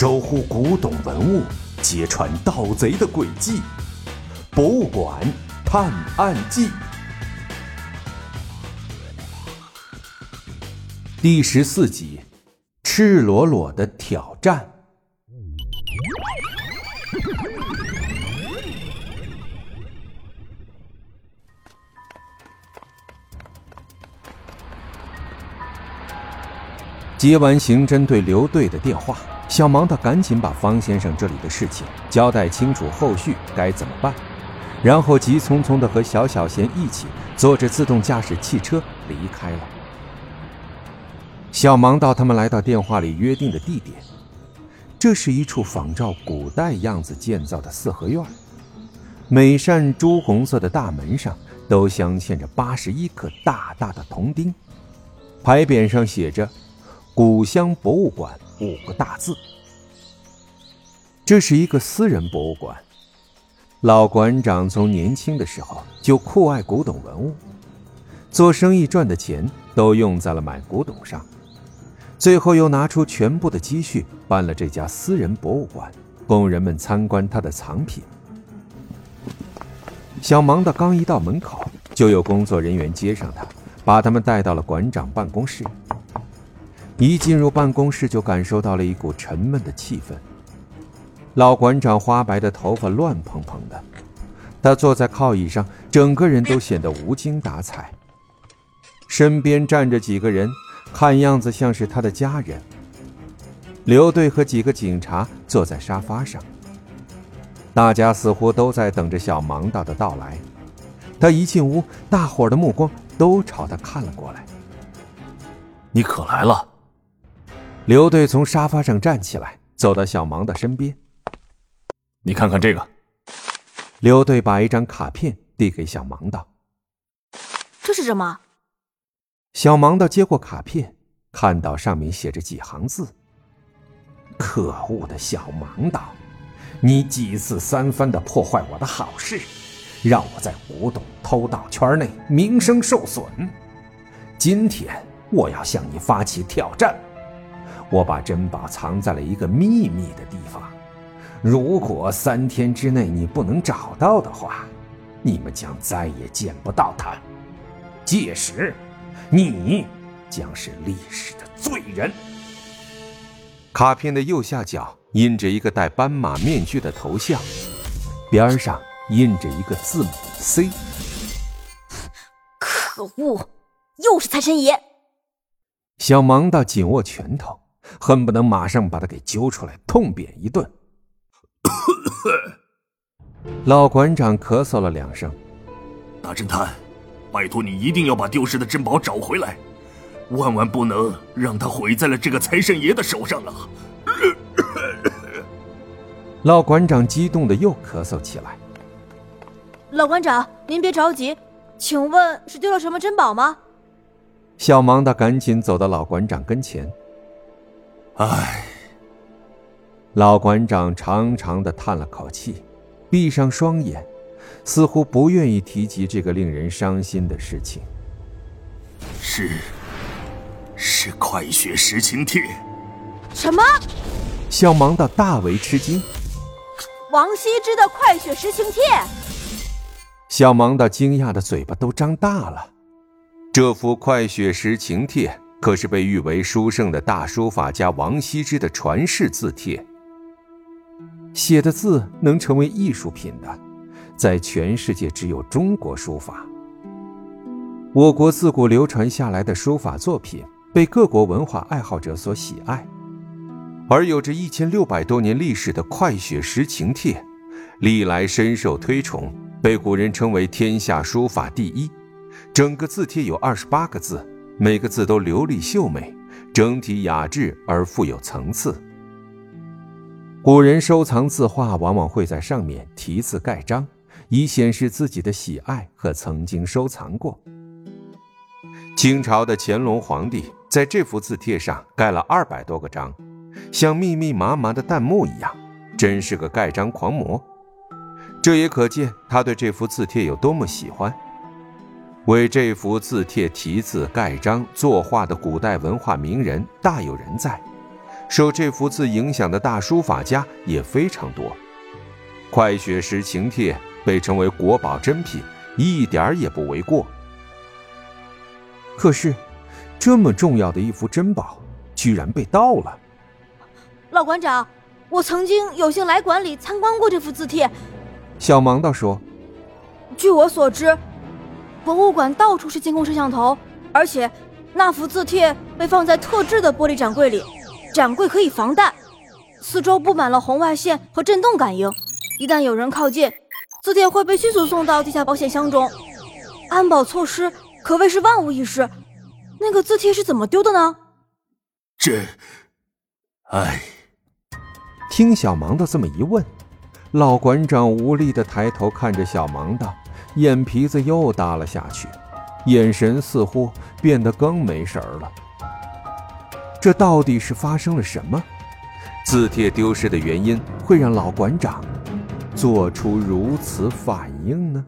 守护古董文物，揭穿盗贼的诡计，《博物馆探案记》第十四集：赤裸裸的挑战。接完刑侦队刘队的电话，小芒他赶紧把方先生这里的事情交代清楚，后续该怎么办，然后急匆匆的和小小贤一起坐着自动驾驶汽车离开了。小芒到他们来到电话里约定的地点，这是一处仿照古代样子建造的四合院，每扇朱红色的大门上都镶嵌着八十一颗大大的铜钉，牌匾上写着。古乡博物馆五个大字。这是一个私人博物馆。老馆长从年轻的时候就酷爱古董文物，做生意赚的钱都用在了买古董上，最后又拿出全部的积蓄办了这家私人博物馆，供人们参观他的藏品。小忙的刚一到门口，就有工作人员接上他，把他们带到了馆长办公室。一进入办公室，就感受到了一股沉闷的气氛。老馆长花白的头发乱蓬蓬的，他坐在靠椅上，整个人都显得无精打采。身边站着几个人，看样子像是他的家人。刘队和几个警察坐在沙发上，大家似乎都在等着小盲道的到来。他一进屋，大伙的目光都朝他看了过来。你可来了。刘队从沙发上站起来，走到小芒的身边。你看看这个。刘队把一张卡片递给小芒道：“这是什么？”小芒道接过卡片，看到上面写着几行字：“可恶的小芒道，你几次三番的破坏我的好事，让我在古董偷盗圈内名声受损。今天我要向你发起挑战。”我把珍宝藏在了一个秘密的地方，如果三天之内你不能找到的话，你们将再也见不到它。届时，你将是历史的罪人。卡片的右下角印着一个戴斑马面具的头像，边上印着一个字母 C。可恶，又是财神爷！小芒到紧握拳头。恨不能马上把他给揪出来痛扁一顿。老馆长咳嗽了两声。大侦探，拜托你一定要把丢失的珍宝找回来，万万不能让他毁在了这个财神爷的手上啊！老馆长激动的又咳嗽起来。老馆长，您别着急，请问是丢了什么珍宝吗？小盲的赶紧走到老馆长跟前。唉，老馆长长长的叹了口气，闭上双眼，似乎不愿意提及这个令人伤心的事情。是，是快雪时晴帖。什么？小芒的大为吃惊。王羲之的《快雪时晴帖》。小芒的惊讶的嘴巴都张大了。这幅《快雪时晴帖》。可是被誉为书圣的大书法家王羲之的传世字帖，写的字能成为艺术品的，在全世界只有中国书法。我国自古流传下来的书法作品被各国文化爱好者所喜爱，而有着一千六百多年历史的《快雪时晴帖》，历来深受推崇，被古人称为天下书法第一。整个字帖有二十八个字。每个字都流利秀美，整体雅致而富有层次。古人收藏字画，往往会在上面题字盖章，以显示自己的喜爱和曾经收藏过。清朝的乾隆皇帝在这幅字帖上盖了二百多个章，像密密麻麻的弹幕一样，真是个盖章狂魔。这也可见他对这幅字帖有多么喜欢。为这幅字帖题字、盖章、作画的古代文化名人大有人在，受这幅字影响的大书法家也非常多。快雪时晴帖被称为国宝珍品，一点儿也不为过。可是，这么重要的一幅珍宝，居然被盗了。老馆长，我曾经有幸来馆里参观过这幅字帖。小盲道说：“据我所知，博物馆到处是监控摄像头，而且那幅字帖被放在特制的玻璃展柜里，展柜可以防弹，四周布满了红外线和震动感应。”一旦有人靠近，字帖会被迅速送到地下保险箱中，安保措施可谓是万无一失。那个字帖是怎么丢的呢？这，唉。听小芒的这么一问，老馆长无力的抬头看着小芒的，眼皮子又耷了下去，眼神似乎变得更没神儿了。这到底是发生了什么？字帖丢失的原因会让老馆长？做出如此反应呢？